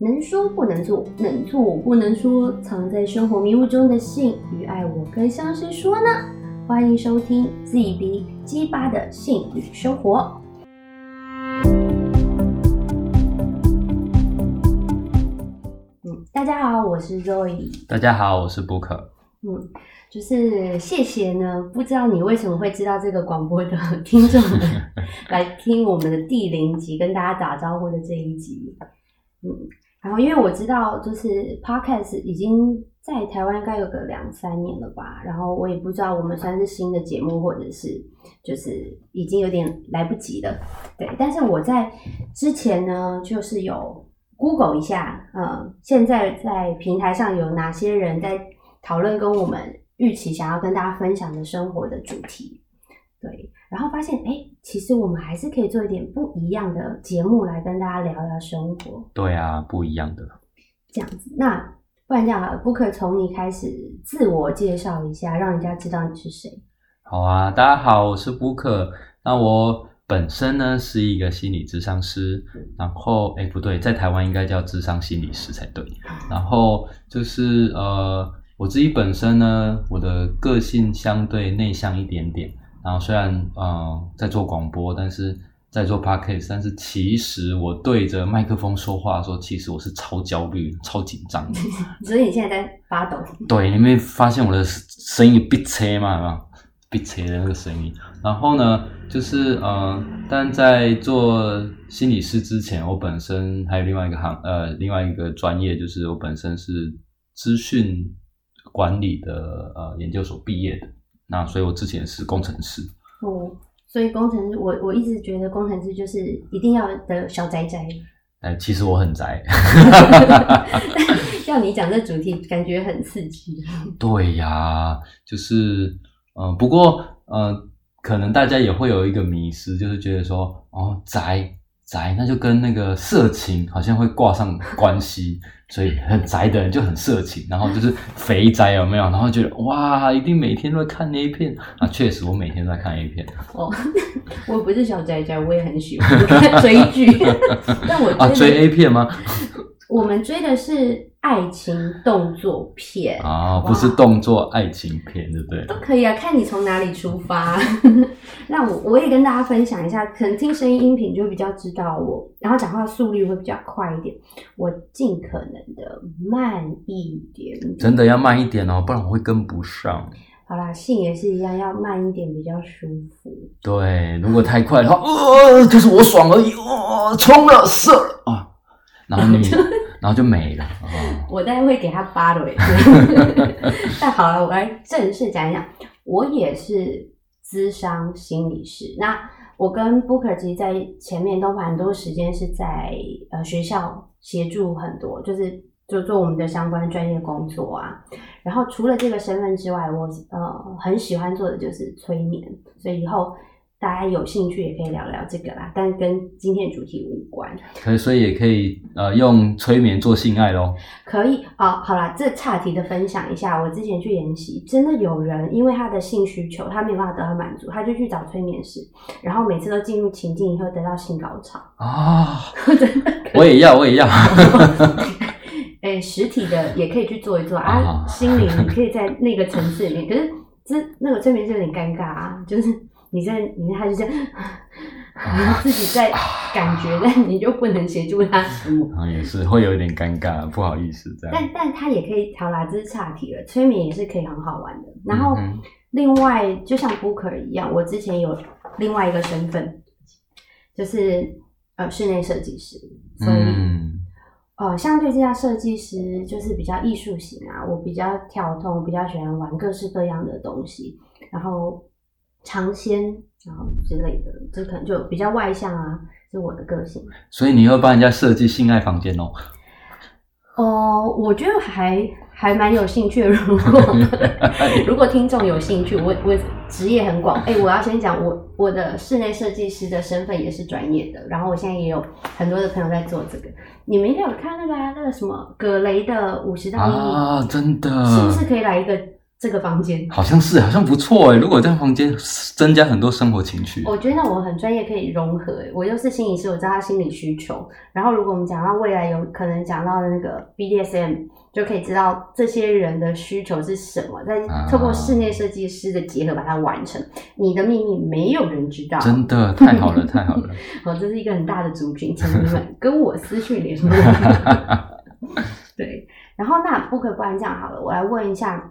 能说不能做，能做不能说，藏在生活迷雾中的性与爱，我该向谁说呢？欢迎收听 ZB 鸡巴的性与生活。嗯，大家好，我是 Zoe。大家好，我是 Book。嗯，就是谢谢呢，不知道你为什么会知道这个广播的听众们 来听我们的第零集，跟大家打招呼的这一集。嗯，然后因为我知道，就是 Podcast 已经在台湾应该有个两三年了吧，然后我也不知道我们算是新的节目，或者是就是已经有点来不及了。对，但是我在之前呢，就是有 Google 一下，呃，现在在平台上有哪些人在讨论跟我们预期想要跟大家分享的生活的主题。对，然后发现，哎，其实我们还是可以做一点不一样的节目来跟大家聊聊生活。对啊，不一样的。这样子，那不然这样好了，Booker 从你开始自我介绍一下，让人家知道你是谁。好啊，大家好，我是 Book。那我本身呢是一个心理咨商师，然后哎不对，在台湾应该叫智商心理师才对。然后就是呃，我自己本身呢，我的个性相对内向一点点。然后虽然嗯在做广播，但是在做 podcast，但是其实我对着麦克风说话的时候，其实我是超焦虑、超紧张的。所以你现在在发抖。对，你没发现我的声音闭车嘛？有没有闭车的那个声音？然后呢，就是呃，但在做心理师之前，我本身还有另外一个行呃，另外一个专业，就是我本身是资讯管理的呃研究所毕业的。那所以，我之前是工程师。哦，所以工程师，我我一直觉得工程师就是一定要的小宅宅。哎，其实我很宅。要你讲这主题，感觉很刺激。对呀，就是嗯，不过呃，可能大家也会有一个迷失，就是觉得说，哦，宅。宅，那就跟那个色情好像会挂上关系，所以很宅的人就很色情，然后就是肥宅有没有？然后觉得哇，一定每天都在看 A 片啊！确实，我每天都在看 A 片。哦，我不是小宅宅，我也很喜欢追剧，但我啊追 A 片吗？我们追的是爱情动作片啊，不是动作爱情片，对不对？都可以啊，看你从哪里出发。那我我也跟大家分享一下，可能听声音音频就会比较知道我，然后讲话速率会比较快一点，我尽可能的慢一点。真的要慢一点哦，不然我会跟不上。好啦，性也是一样，要慢一点比较舒服。对，如果太快的话，呃，就是我爽而已，哦，冲了射了啊，然后你。然后就没了。我待会会给他扒了。但好了，我来正式讲一讲，我也是咨商心理师。那我跟 Booker 其实在前面都蛮多时间是在呃学校协助很多，就是就做我们的相关专业工作啊。然后除了这个身份之外，我呃很喜欢做的就是催眠，所以以后。大家有兴趣也可以聊聊这个啦，但跟今天的主题无关。可以，所以也可以呃用催眠做性爱咯。可以啊，好啦，这岔题的分享一下，我之前去研习，真的有人因为他的性需求，他没有办法得到满足，他就去找催眠师，然后每次都进入情境以后得到性高潮啊！真的，我也要，我也要。哎，实体的也可以去做一做啊，心灵你可以在那个层次里面，可是这那个催眠是有点尴尬啊，就是。你在，你看他就这样，你自己在感觉，但你就不能协助他输。啊，也是会有一点尴尬，不好意思这样。但但他也可以调啦，这是岔题了。催眠也是可以很好玩的。然后另外，就像 Booker 一样，我之前有另外一个身份，就是呃室内设计师。所以呃，相对之下，设计师就是比较艺术型啊，我比较跳动，比较喜欢玩各式各样的东西，然后。尝鲜，然后之类的，这可能就比较外向啊，是我的个性。所以你会帮人家设计性爱房间哦？哦，我觉得还还蛮有兴趣。如果 如果听众有兴趣，我我职业很广。哎，我要先讲，我我的室内设计师的身份也是专业的。然后我现在也有很多的朋友在做这个。你们应该有看那个那个什么葛雷的五十道阴影啊？真的，是不是可以来一个？这个房间。好像是，好像不错哎。如果这个房间增加很多生活情趣，我觉得我很专业，可以融合。我又是心理师，我知道他心理需求。然后如果我们讲到未来有可能讲到的那个 BDSM，就可以知道这些人的需求是什么，再透过室内设计师的结合把它完成。你的秘密没有人知道，真的太好了，太好了。哦，这是一个很大的族群，请你们跟我私讯联络。对，然后那不可不然这样好了，我来问一下。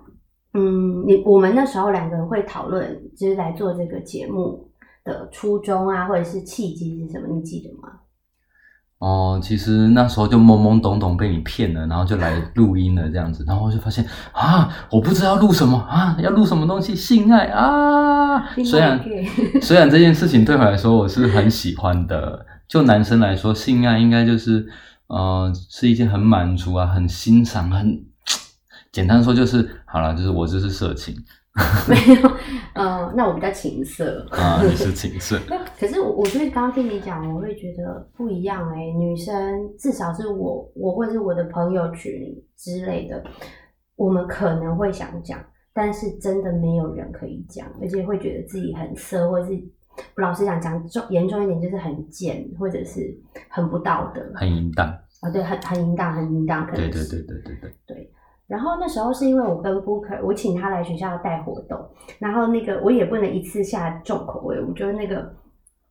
嗯，你我们那时候两个人会讨论，就是来做这个节目的初衷啊，或者是契机是什么？你记得吗？哦，其实那时候就懵懵懂懂被你骗了，然后就来录音了这样子，然后就发现啊，我不知道录什么啊，要录什么东西，性爱啊。虽然虽然这件事情对我来说我是很喜欢的，就男生来说，性爱应该就是呃是一件很满足啊，很欣赏，很。简单说就是好了，就是我就是色情，没有，呃，那我比较情色啊，你是情色。可是我我觉得刚刚听你讲，我会觉得不一样哎，女生至少是我，我或者是我的朋友群之类的，我们可能会想讲，但是真的没有人可以讲，而且会觉得自己很色，或者是老实讲讲重严重一点，就是很贱，或者是很不道德，很淫荡啊，对，很很淫荡，很淫荡，对对对对对对对。然后那时候是因为我跟 Booker，我请他来学校带活动，然后那个我也不能一次下重口味，我觉得那个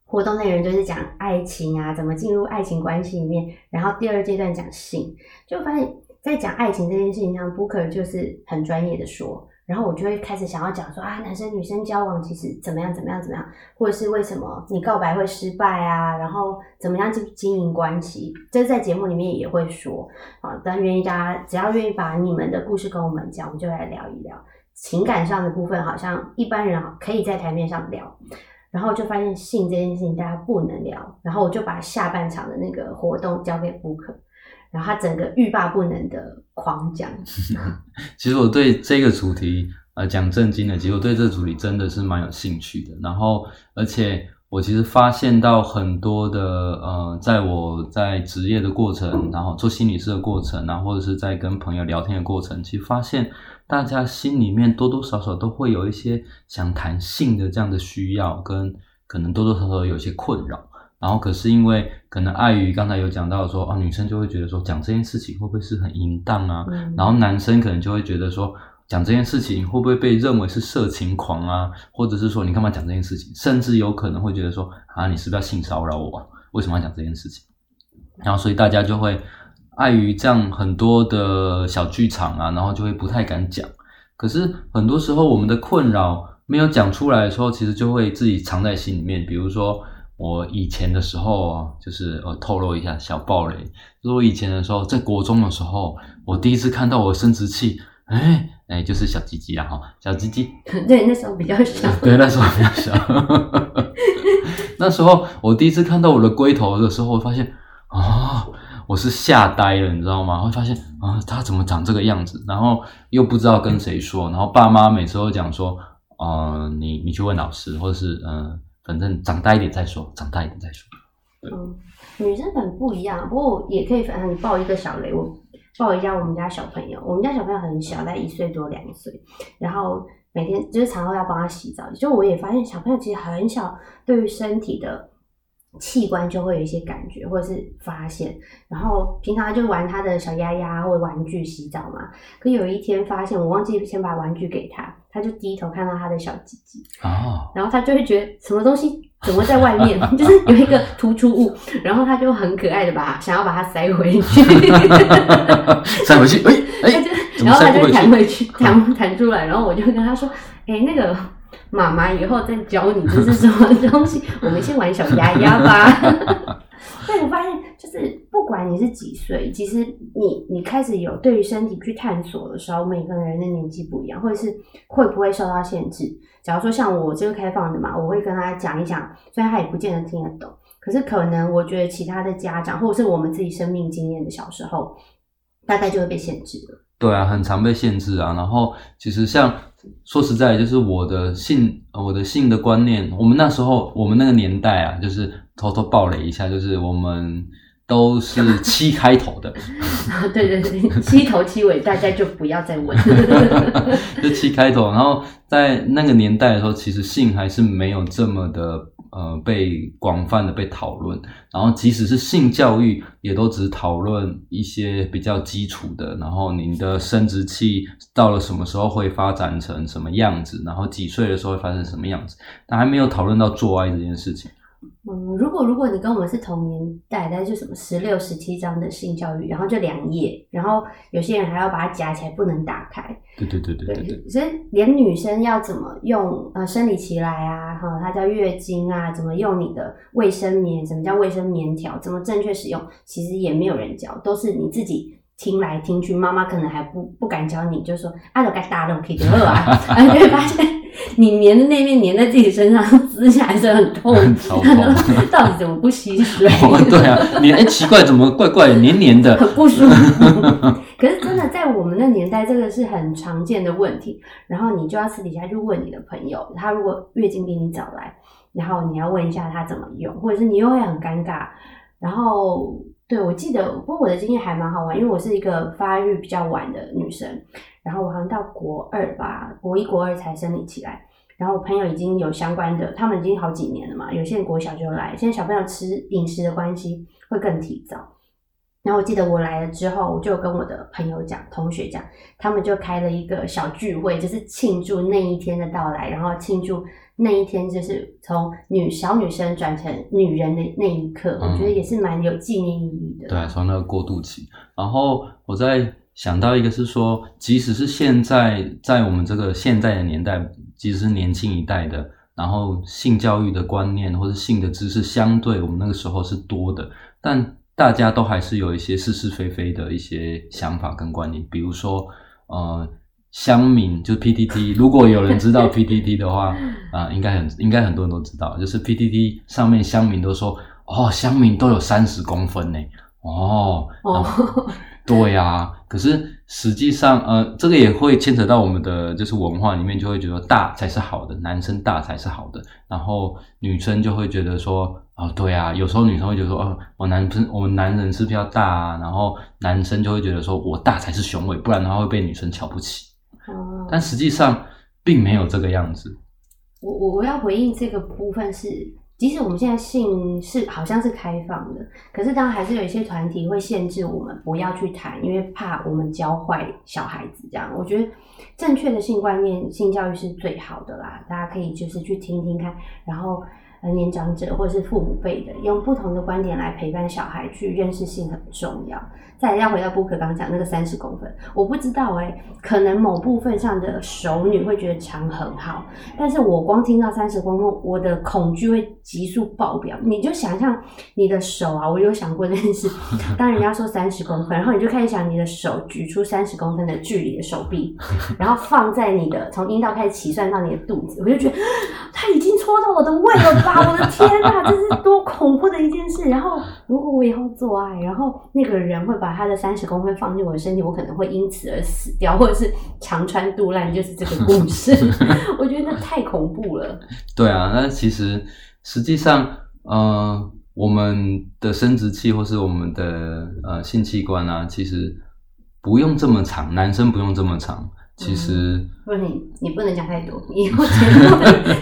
活动内容就是讲爱情啊，怎么进入爱情关系里面，然后第二阶段讲性，就发现，在讲爱情这件事情上，Booker 就是很专业的说。然后我就会开始想要讲说啊，男生女生交往其实怎么样怎么样怎么样，或者是为什么你告白会失败啊？然后怎么样去经营关系？这在节目里面也会说啊。但愿意大家只要愿意把你们的故事跟我们讲，我们就来聊一聊情感上的部分。好像一般人可以在台面上聊，然后就发现性这件事情大家不能聊。然后我就把下半场的那个活动交给布克。然后他整个欲罢不能的狂讲。其实我对这个主题，呃，讲正经的，其实我对这个主题真的是蛮有兴趣的。然后，而且我其实发现到很多的，呃，在我在职业的过程，然后做心理师的过程，然后或者是在跟朋友聊天的过程，其实发现大家心里面多多少少都会有一些想谈性的这样的需要，跟可能多多少少有些困扰。然后可是因为可能碍于刚才有讲到说啊，女生就会觉得说讲这件事情会不会是很淫荡啊？然后男生可能就会觉得说讲这件事情会不会被认为是色情狂啊？或者是说你干嘛讲这件事情？甚至有可能会觉得说啊，你是不是要性骚扰我？为什么要讲这件事情？然后所以大家就会碍于这样很多的小剧场啊，然后就会不太敢讲。可是很多时候我们的困扰没有讲出来的时候，其实就会自己藏在心里面，比如说。我以前的时候，就是我透露一下小暴雷，就是我以前的时候，在国中的时候，我第一次看到我生殖器，哎哎，就是小鸡鸡啊哈，小鸡鸡。对，那时候比较小。对，那时候比较小。那时候我第一次看到我的龟头的时候，我发现啊，我是吓呆了，你知道吗？会发现啊，它怎么长这个样子？然后又不知道跟谁说，然后爸妈每次都讲说，呃，你你去问老师，或者是嗯。反正长大一点再说，长大一点再说。嗯，女生很不一样，不过也可以反正你抱一个小雷，我抱一下我们家小朋友。我们家小朋友很小，在一岁多两岁，然后每天就是产后要帮他洗澡。就我也发现小朋友其实很小，对于身体的。器官就会有一些感觉，或者是发现，然后平常就玩他的小鸭鸭或玩具洗澡嘛。可有一天发现，我忘记先把玩具给他，他就低头看到他的小鸡鸡。哦，然后他就会觉得什么东西怎么在外面，就是有一个突出物，然后他就很可爱的把想要把它塞回去，塞回去，哎哎，然后他就弹回去，弹弹出来，然后我就跟他说，哎，那个。妈妈以后再教你这是什么东西，我们先玩小鸭鸭吧。对，我发现就是不管你是几岁，其实你你开始有对于身体去探索的时候，每个人的年纪不一样，或者是会不会受到限制。假如说像我这个开放的嘛，我会跟他讲一讲，虽然他也不见得听得懂，可是可能我觉得其他的家长或者是我们自己生命经验的小时候，大概就会被限制了。对啊，很常被限制啊。然后其实像。说实在，就是我的性，我的性的观念，我们那时候，我们那个年代啊，就是偷偷爆雷一下，就是我们都是七开头的，对对对，七头七尾，大家就不要再问。就七开头，然后在那个年代的时候，其实性还是没有这么的呃被广泛的被讨论，然后即使是性教育，也都只讨论一些比较基础的，然后你的生殖器到了什么时候会发展成什么样子，然后几岁的时候会发生什么样子，但还没有讨论到做爱这件事情。嗯，如果如果你跟我们是同年代，大概就什么十六、十七章的性教育，然后就两页，然后有些人还要把它夹起来，不能打开。对对对对对对，所以连女生要怎么用呃生理期来啊，哈，它叫月经啊，怎么用你的卫生棉，什么叫卫生棉条，怎么正确使用，其实也没有人教，都是你自己听来听去，妈妈可能还不不敢教你，就说啊，都该大都可以得啊，然后你会发现。你粘的那面粘在自己身上，撕下来是很痛。到底怎么不吸水？对啊，粘哎奇怪，怎么怪怪黏黏的，很不舒服。可是真的在我们那年代，这个是很常见的问题。然后你就要私底下去问你的朋友，他如果月经比你早来，然后你要问一下他怎么用，或者是你又会很尴尬。然后对我记得，不过我的经验还蛮好玩，因为我是一个发育比较晚的女生。然后我好像到国二吧，国一国二才生理起来。然后我朋友已经有相关的，他们已经好几年了嘛。有些人国小就来，现在小朋友吃饮食的关系会更提早。然后我记得我来了之后，我就跟我的朋友讲、同学讲，他们就开了一个小聚会，就是庆祝那一天的到来，然后庆祝那一天就是从女小女生转成女人的那一刻。我觉得也是蛮有纪念意义的。对，从那个过渡期。然后我在。想到一个是说，即使是现在在我们这个现在的年代，即使是年轻一代的，然后性教育的观念或者性的知识相对我们那个时候是多的，但大家都还是有一些是是非非的一些想法跟观念。比如说，呃，乡民就 PTT，如果有人知道 PTT 的话，啊，应该很应该很多人都知道，就是 PTT 上面乡民都说，哦，乡民都有三十公分呢，哦，哦。对呀，可是实际上，呃，这个也会牵扯到我们的就是文化里面，就会觉得大才是好的，男生大才是好的，然后女生就会觉得说，哦，对啊，有时候女生会觉得说，哦，我男生我们男人是比较大啊，然后男生就会觉得说我大才是雄伟，不然的话会被女生瞧不起。但实际上并没有这个样子。我我我要回应这个部分是。即使我们现在性是好像是开放的，可是当然还是有一些团体会限制我们不要去谈，因为怕我们教坏小孩子。这样，我觉得正确的性观念、性教育是最好的啦。大家可以就是去听听看，然后。年长者或者是父母辈的，用不同的观点来陪伴小孩去认识性很重要。再要回到布克刚讲那个三十公分，我不知道哎，可能某部分上的熟女会觉得长很好，但是我光听到三十公分，我的恐惧会急速爆表。你就想象你的手啊，我有想过这件事。当人家说三十公分，然后你就开始想你的手举出三十公分的距离的手臂，然后放在你的从阴道开始起算到你的肚子，我就觉得 他已经戳到我的胃了吧。我的天呐，这是多恐怖的一件事！然后，如果我以后做爱，然后那个人会把他的三十公分放进我的身体，我可能会因此而死掉，或者是肠穿肚烂，就是这个故事。我觉得那太恐怖了。对啊，那其实实际上，呃，我们的生殖器或是我们的呃性器官啊，其实不用这么长，男生不用这么长。其实，不是你，你不能讲太多，以后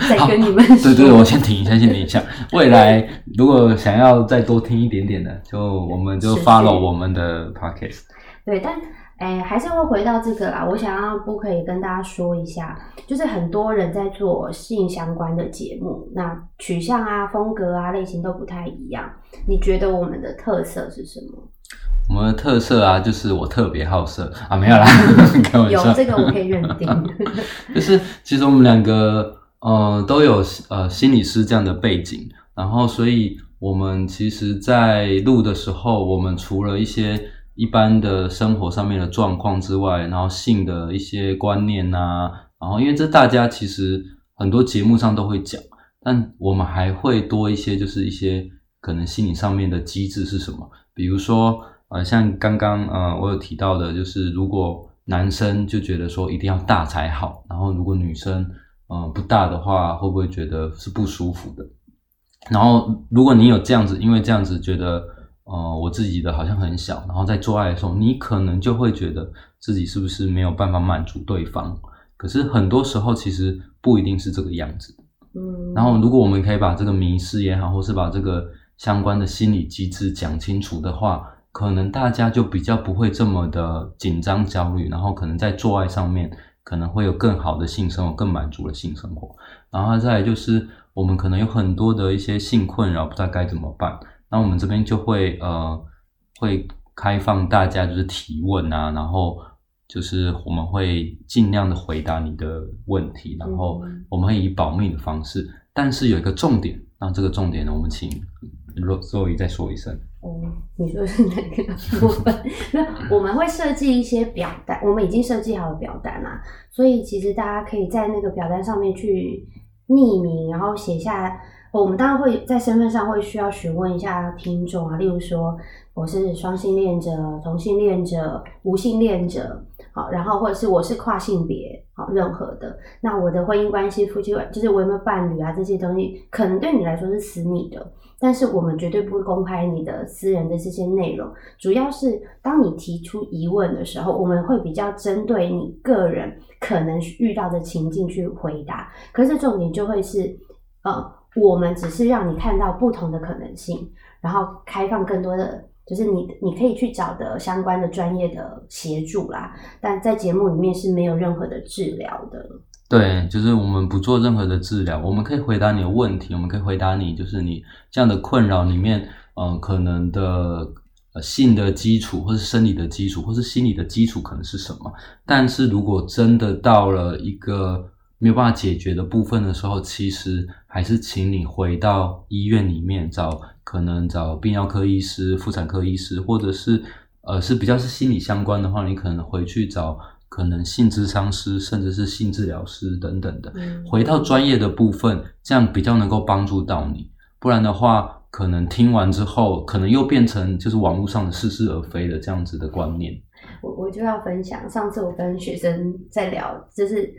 再跟你们说。对对，我先停一下，先停一下。未来如果想要再多听一点点的，就我们就 follow 我们的 podcast。对，但哎，还是会回到这个啦。我想要不可以跟大家说一下，就是很多人在做性相关的节目，那取向啊、风格啊、类型都不太一样。你觉得我们的特色是什么？我们的特色啊，就是我特别好色啊，没有啦，开玩笑。有这个我可以认定。就 是其实我们两个呃都有呃心理师这样的背景，然后所以我们其实，在录的时候，我们除了一些一般的生活上面的状况之外，然后性的一些观念呐，然后因为这大家其实很多节目上都会讲，但我们还会多一些，就是一些可能心理上面的机制是什么，比如说。呃，像刚刚呃，我有提到的，就是如果男生就觉得说一定要大才好，然后如果女生呃不大的话，会不会觉得是不舒服的？然后如果你有这样子，因为这样子觉得呃，我自己的好像很小，然后在做爱的时候，你可能就会觉得自己是不是没有办法满足对方？可是很多时候其实不一定是这个样子。嗯，然后如果我们可以把这个迷失也好，或是把这个相关的心理机制讲清楚的话，可能大家就比较不会这么的紧张焦虑，然后可能在做爱上面可能会有更好的性生活，更满足的性生活。然后再来就是我们可能有很多的一些性困扰，不知道该怎么办。那我们这边就会呃会开放大家就是提问啊，然后就是我们会尽量的回答你的问题，然后我们会以保密的方式，但是有一个重点，那这个重点呢，我们请若若仪再说一声。哦，你说是哪个部分？那我们会设计一些表单，我们已经设计好了表单啦，所以其实大家可以在那个表单上面去匿名，然后写下。我们当然会在身份上会需要询问一下听众啊，例如说我是双性恋者、同性恋者、无性恋者，好，然后或者是我是跨性别，好，任何的，那我的婚姻关系、夫妻就是我有没有伴侣啊，这些东西可能对你来说是私密的，但是我们绝对不会公开你的私人的这些内容。主要是当你提出疑问的时候，我们会比较针对你个人可能遇到的情境去回答，可是重点就会是，呃。我们只是让你看到不同的可能性，然后开放更多的，就是你你可以去找的相关的专业的协助啦。但在节目里面是没有任何的治疗的。对，就是我们不做任何的治疗，我们可以回答你的问题，我们可以回答你，就是你这样的困扰里面，嗯，可能的性的基础，或是生理的基础，或是心理的基础可能是什么？但是如果真的到了一个没有办法解决的部分的时候，其实还是请你回到医院里面找，可能找泌尿科医师、妇产科医师，或者是呃是比较是心理相关的话，你可能回去找可能性智商师，甚至是性治疗师等等的，回到专业的部分，这样比较能够帮助到你。不然的话，可能听完之后，可能又变成就是网络上的似是而非的这样子的观念。我我就要分享，上次我跟学生在聊，就是。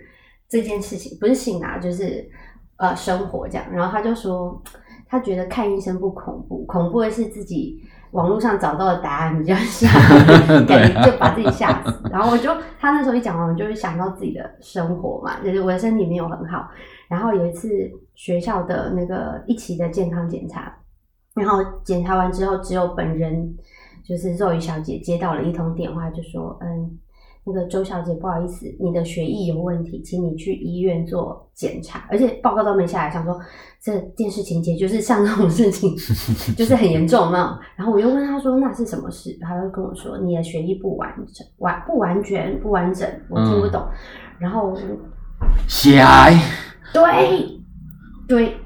这件事情不是性啊，就是呃生活这样。然后他就说，他觉得看医生不恐怖，恐怖的是自己网络上找到的答案比较吓，感觉，就把自己吓死。然后我就他那时候一讲完，我就会想到自己的生活嘛，就是我的身体没有很好。然后有一次学校的那个一期的健康检查，然后检查完之后，只有本人就是肉鱼小姐接到了一通电话，就说嗯。那个周小姐，不好意思，你的血液有问题，请你去医院做检查，而且报告都没下来，想说这电视情节就是像这种事情，就是很严重嘛。然后我又问他说那是什么事，他就跟我说你的血液不完整，完不完全不完整，我听不懂。然后血癌，对对，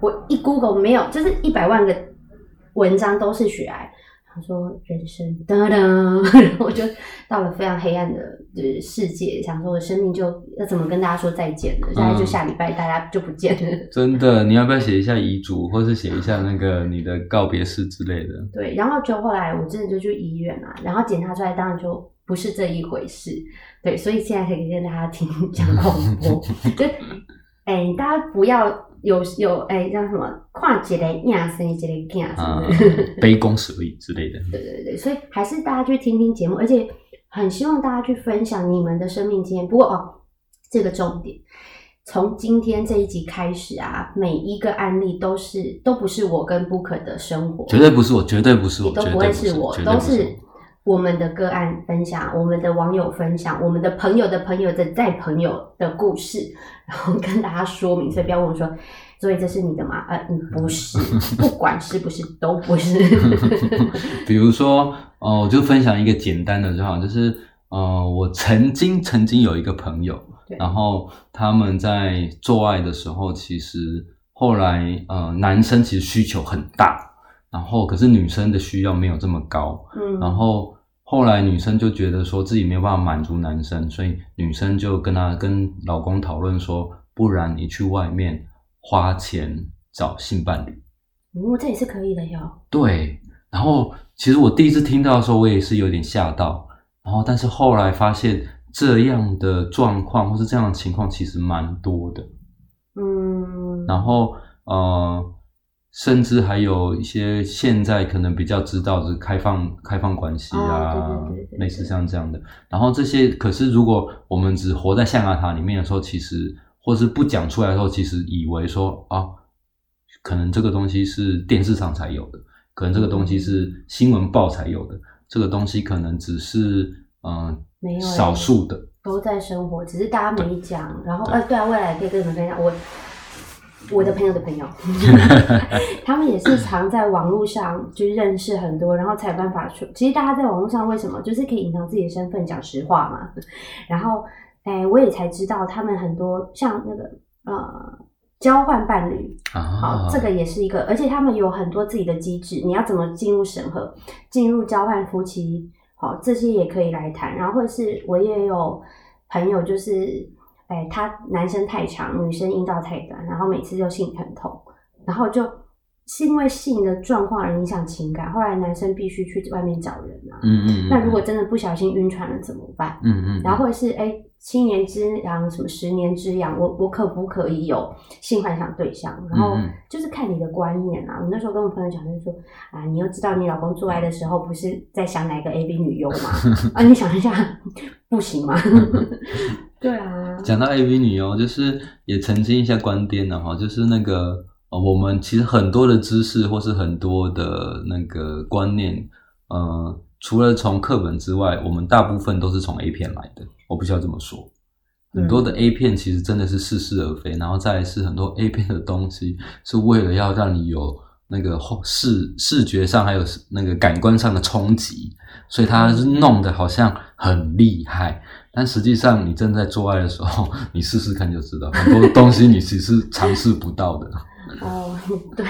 我一 Google 没有，就是一百万个文章都是血癌。他说：“人生噔噔，然后我就到了非常黑暗的的世界，想说我生命就要怎么跟大家说再见呢？现在就下礼拜大家就不见了。真的，你要不要写一下遗嘱，或是写一下那个你的告别式之类的？对，然后就后来我真的就去医院嘛，然后检查出来，当然就不是这一回事。对，所以现在可以跟大家听讲广播，就哎，大家不要。”有有哎，叫什么跨界的亚生这类件什么的，杯弓蛇影之类的。对对对，所以还是大家去听听节目，而且很希望大家去分享你们的生命经验。不过哦，这个重点，从今天这一集开始啊，每一个案例都是都不是我跟 Book 的生活，绝对不是我，绝对不是我，都不会是我，都是我们的个案分享，我们的网友分享，我们的朋友的朋友的再朋友的故事。然后跟大家说明，所以不要问我说，所以这是你的吗？呃，不是，不管是不是都不是。比如说，哦，我就分享一个简单的就好，就是呃，我曾经曾经有一个朋友，然后他们在做爱的时候，其实后来呃，男生其实需求很大，然后可是女生的需要没有这么高，嗯，然后。后来女生就觉得说自己没有办法满足男生，所以女生就跟她跟老公讨论说，不然你去外面花钱找性伴侣。哦，这也是可以的哟。对，然后其实我第一次听到的时候，我也是有点吓到。然后，但是后来发现这样的状况或是这样的情况其实蛮多的。嗯。然后呃，甚至还有一些现在可能比较知道的开放开放关系啊，哦对对对对对类似像这样的。然后这些，可是如果我们只活在象牙塔里面的时候，其实或是不讲出来的时候，其实以为说啊，可能这个东西是电视上才有的，可能这个东西是新闻报才有的，这个东西可能只是嗯、少数的。都在生活，只是大家没讲。然后，呃，对啊，未来可以跟你们分享我我的朋友的朋友，他们也是常在网络上就认识很多，然后才有办法说。其实大家在网络上为什么就是可以隐藏自己的身份，讲实话嘛。然后，哎，我也才知道他们很多像那个呃交换伴侣，啊好，这个也是一个，而且他们有很多自己的机制，你要怎么进入审核，进入交换夫妻，好，这些也可以来谈。然后或者是我也有朋友，就是，哎，他男生太长，女生阴道太短，然后每次就性疼痛，然后就是因为性的状况而影响情感，后来男生必须去外面找人啊。嗯嗯嗯，那如果真的不小心晕船了怎么办？嗯嗯，然后或者是哎，七年之痒，什么十年之痒，我我可不可以有性幻想对象？然后嗯嗯就是看你的观念啊。我那时候跟我朋友讲，就是说啊，你又知道你老公做爱的时候不是在想哪个 A B 女优吗？啊，你想一下，不行吗？对啊，讲到 AV 女优，就是也澄清一下观点的哈，就是那个呃，我们其实很多的知识或是很多的那个观念，呃，除了从课本之外，我们大部分都是从 A 片来的。我不需要这么说，很多的 A 片其实真的是似是而非，然后再来是很多 A 片的东西是为了要让你有那个后视视觉上还有那个感官上的冲击，所以它是弄得好像很厉害。但实际上，你正在做爱的时候，你试试看就知道，很多东西你其实是尝试不到的。哦，对，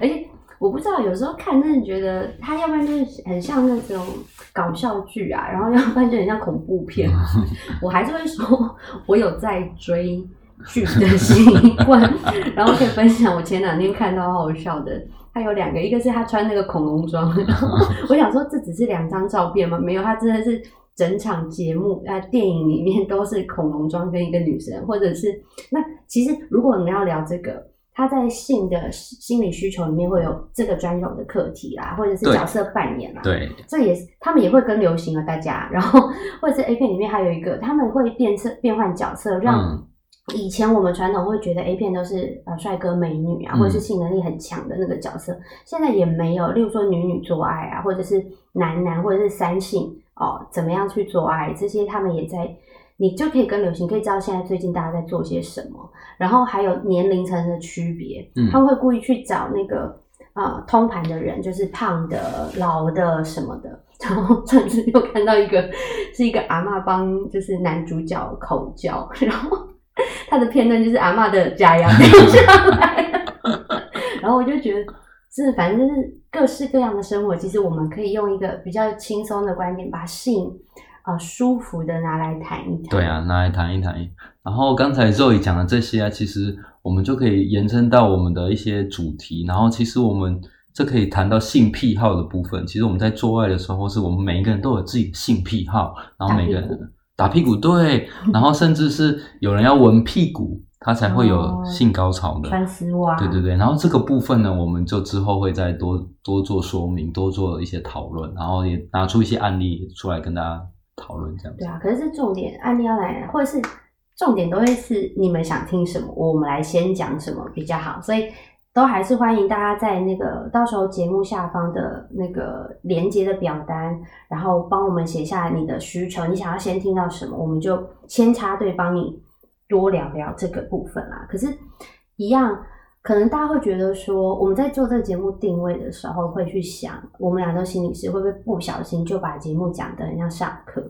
而且我不知道，有时候看真的觉得它要不然就是很像那种搞笑剧啊，然后要不然就很像恐怖片。我还是会说，我有在追剧的习惯，然后可以分享我前两天看到好好笑的。他有两个，一个是他穿那个恐龙装，然后我想说这只是两张照片吗？没有，他真的是整场节目呃电影里面都是恐龙装跟一个女生，或者是那其实如果你们要聊这个，他在性的心理需求里面会有这个专有的课题啦，或者是角色扮演啦，对，这也是他们也会跟流行啊，大家，然后或者是 A 片里面还有一个，他们会变色变换角色，让嗯。以前我们传统会觉得 A 片都是呃帅哥美女啊，嗯。或者是性能力很强的那个角色，现在也没有，例如说女女做爱啊，或者是男男或者是三性哦，怎么样去做爱，这些他们也在。你就可以跟流行，可以知道现在最近大家在做些什么，然后还有年龄层的区别，嗯他们会故意去找那个呃通盘的人，就是胖的、老的什么的。然后上次又看到一个是一个阿嬷帮就是男主角口交，然后他的片段就是阿嬷的假牙掉下来了，然后我就觉得是反正就是各式各样的生活，其实我们可以用一个比较轻松的观点，把性呃舒服的拿来谈一谈。对啊，拿来谈一谈。然后刚才 Zoe 讲的这些啊，其实我们就可以延伸到我们的一些主题。然后其实我们这可以谈到性癖好的部分。其实我们在做爱的时候，是我们每一个人都有自己的性癖好，然后每个人打屁股对，然后甚至是有人要闻屁股，他才会有哦性高潮的。穿丝袜，对对对，然后这个部分呢，我们就之后会再多多做说明，多做一些讨论，然后也拿出一些案例出来跟大家讨论，这样子对。啊，可是这重点案例要来，或者是重点都会是你们想听什么，我们来先讲什么比较好，所以都还是欢迎大家在那个到时候节目下方的那个连接的表单，然后帮我们写下你的需求，你想要先听到什么，我们就先插队帮你多聊聊这个部分啦。可是，一样。可能大家会觉得说，我们在做这个节目定位的时候，会去想，我们俩都心理师，会不会不小心就把节目讲的很像上课？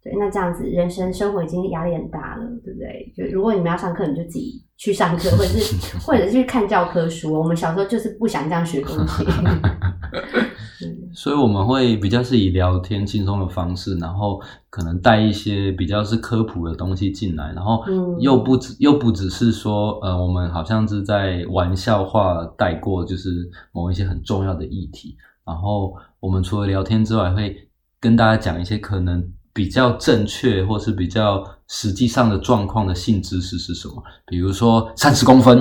对，那这样子人生生活已经压力很大了，对不对？就如果你们要上课，你就自己去上课，或者是 或者是去看教科书。我们小时候就是不想这样学东西。嗯所以我们会比较是以聊天轻松的方式，然后可能带一些比较是科普的东西进来，然后嗯又不只又不只是说，呃，我们好像是在玩笑话带过，就是某一些很重要的议题。然后我们除了聊天之外，会跟大家讲一些可能比较正确或是比较实际上的状况的性知识是什么，比如说三十公分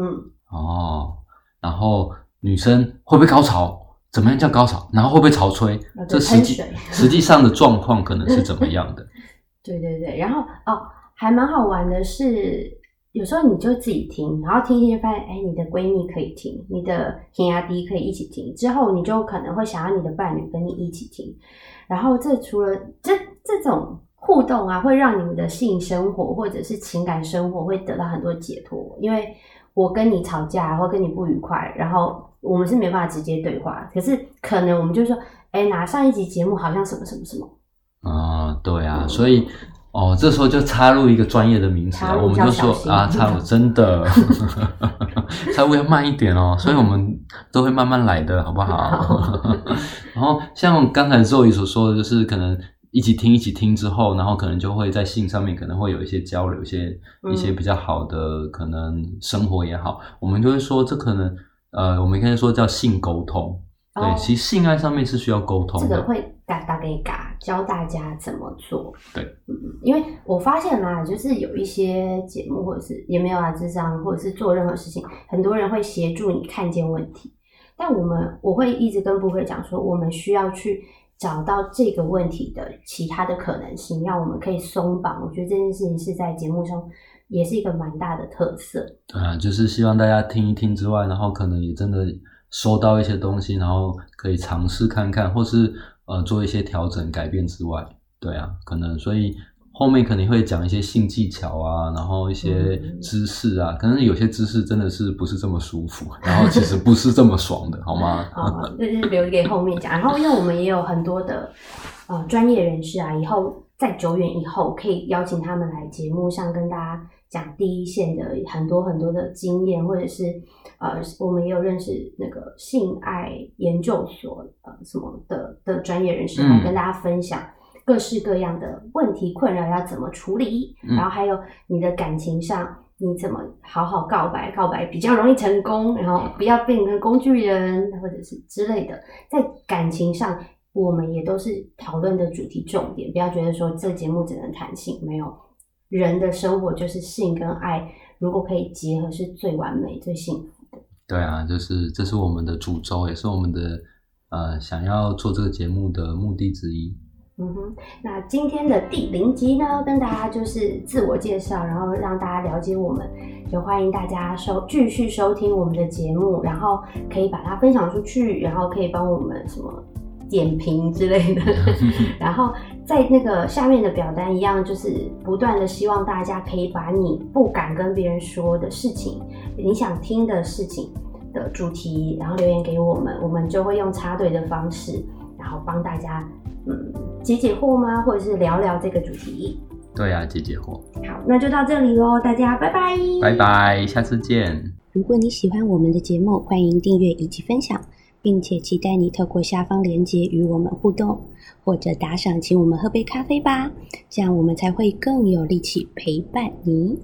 嗯，哦，然后女生会不会高潮？怎么样叫高潮？然后会不会潮吹？这实际 实际上的状况可能是怎么样的？对对对，然后哦，还蛮好玩的是，有时候你就自己听，然后听一听发现，哎，你的闺蜜可以听，你的天涯弟可以一起听，之后你就可能会想要你的伴侣跟你一起听，然后这除了这这种互动啊，会让你们的性生活或者是情感生活会得到很多解脱，因为我跟你吵架或跟你不愉快，然后。我们是没办法直接对话，可是可能我们就说，哎，哪上一集节目好像什么什么什么。啊，对啊，所以哦，这时候就插入一个专业的名词，我们就说啊，插入真的，插入要慢一点哦，所以我们都会慢慢来的，好不好？然后像刚才周宇所说的，就是可能一起听一起听之后，然后可能就会在性上面可能会有一些交流，一些一些比较好的可能生活也好，我们就会说这可能。呃，我们可以说叫性沟通，对，其实性爱上面是需要沟通的。这个会嘎大概嘎教大家怎么做。对，嗯，因为我发现啦，就是有一些节目或者是也没有啊智商，或者是做任何事情，很多人会协助你看见问题，但我们我会一直跟布克讲说，我们需要去找到这个问题的其他的可能性，让我们可以松绑。我觉得这件事情是在节目中。也是一个蛮大的特色，啊，就是希望大家听一听之外，然后可能也真的收到一些东西，然后可以尝试看看，或是呃做一些调整改变之外，对啊，可能所以后面肯定会讲一些性技巧啊，然后一些知识啊，可能有些知识真的是不是这么舒服，然后其实不是这么爽的，好吗？好，就是留给后面讲。然后因为我们也有很多的呃专业人士啊，以后在久远以后可以邀请他们来节目上跟大家。讲第一线的很多很多的经验，或者是呃，我们也有认识那个性爱研究所呃什么的的专业人士来跟大家分享各式各样的问题困扰要怎么处理，然后还有你的感情上你怎么好好告白，告白比较容易成功，然后不要变成工具人或者是之类的，在感情上我们也都是讨论的主题重点，不要觉得说这节目只能谈性，没有。人的生活就是性跟爱，如果可以结合，是最完美、最幸福的。对啊，就是这是我们的主轴，也是我们的呃想要做这个节目的目的之一。嗯哼，那今天的第零集呢，跟大家就是自我介绍，然后让大家了解我们，就欢迎大家收继续收听我们的节目，然后可以把它分享出去，然后可以帮我们什么。点评之类的，然后在那个下面的表单一样，就是不断的希望大家可以把你不敢跟别人说的事情，你想听的事情的主题，然后留言给我们，我们就会用插队的方式，然后帮大家嗯解解惑吗？或者是聊聊这个主题？对啊，解解惑。好，那就到这里喽，大家拜拜，拜拜，下次见。如果你喜欢我们的节目，欢迎订阅以及分享。并且期待你透过下方链接与我们互动，或者打赏请我们喝杯咖啡吧，这样我们才会更有力气陪伴你。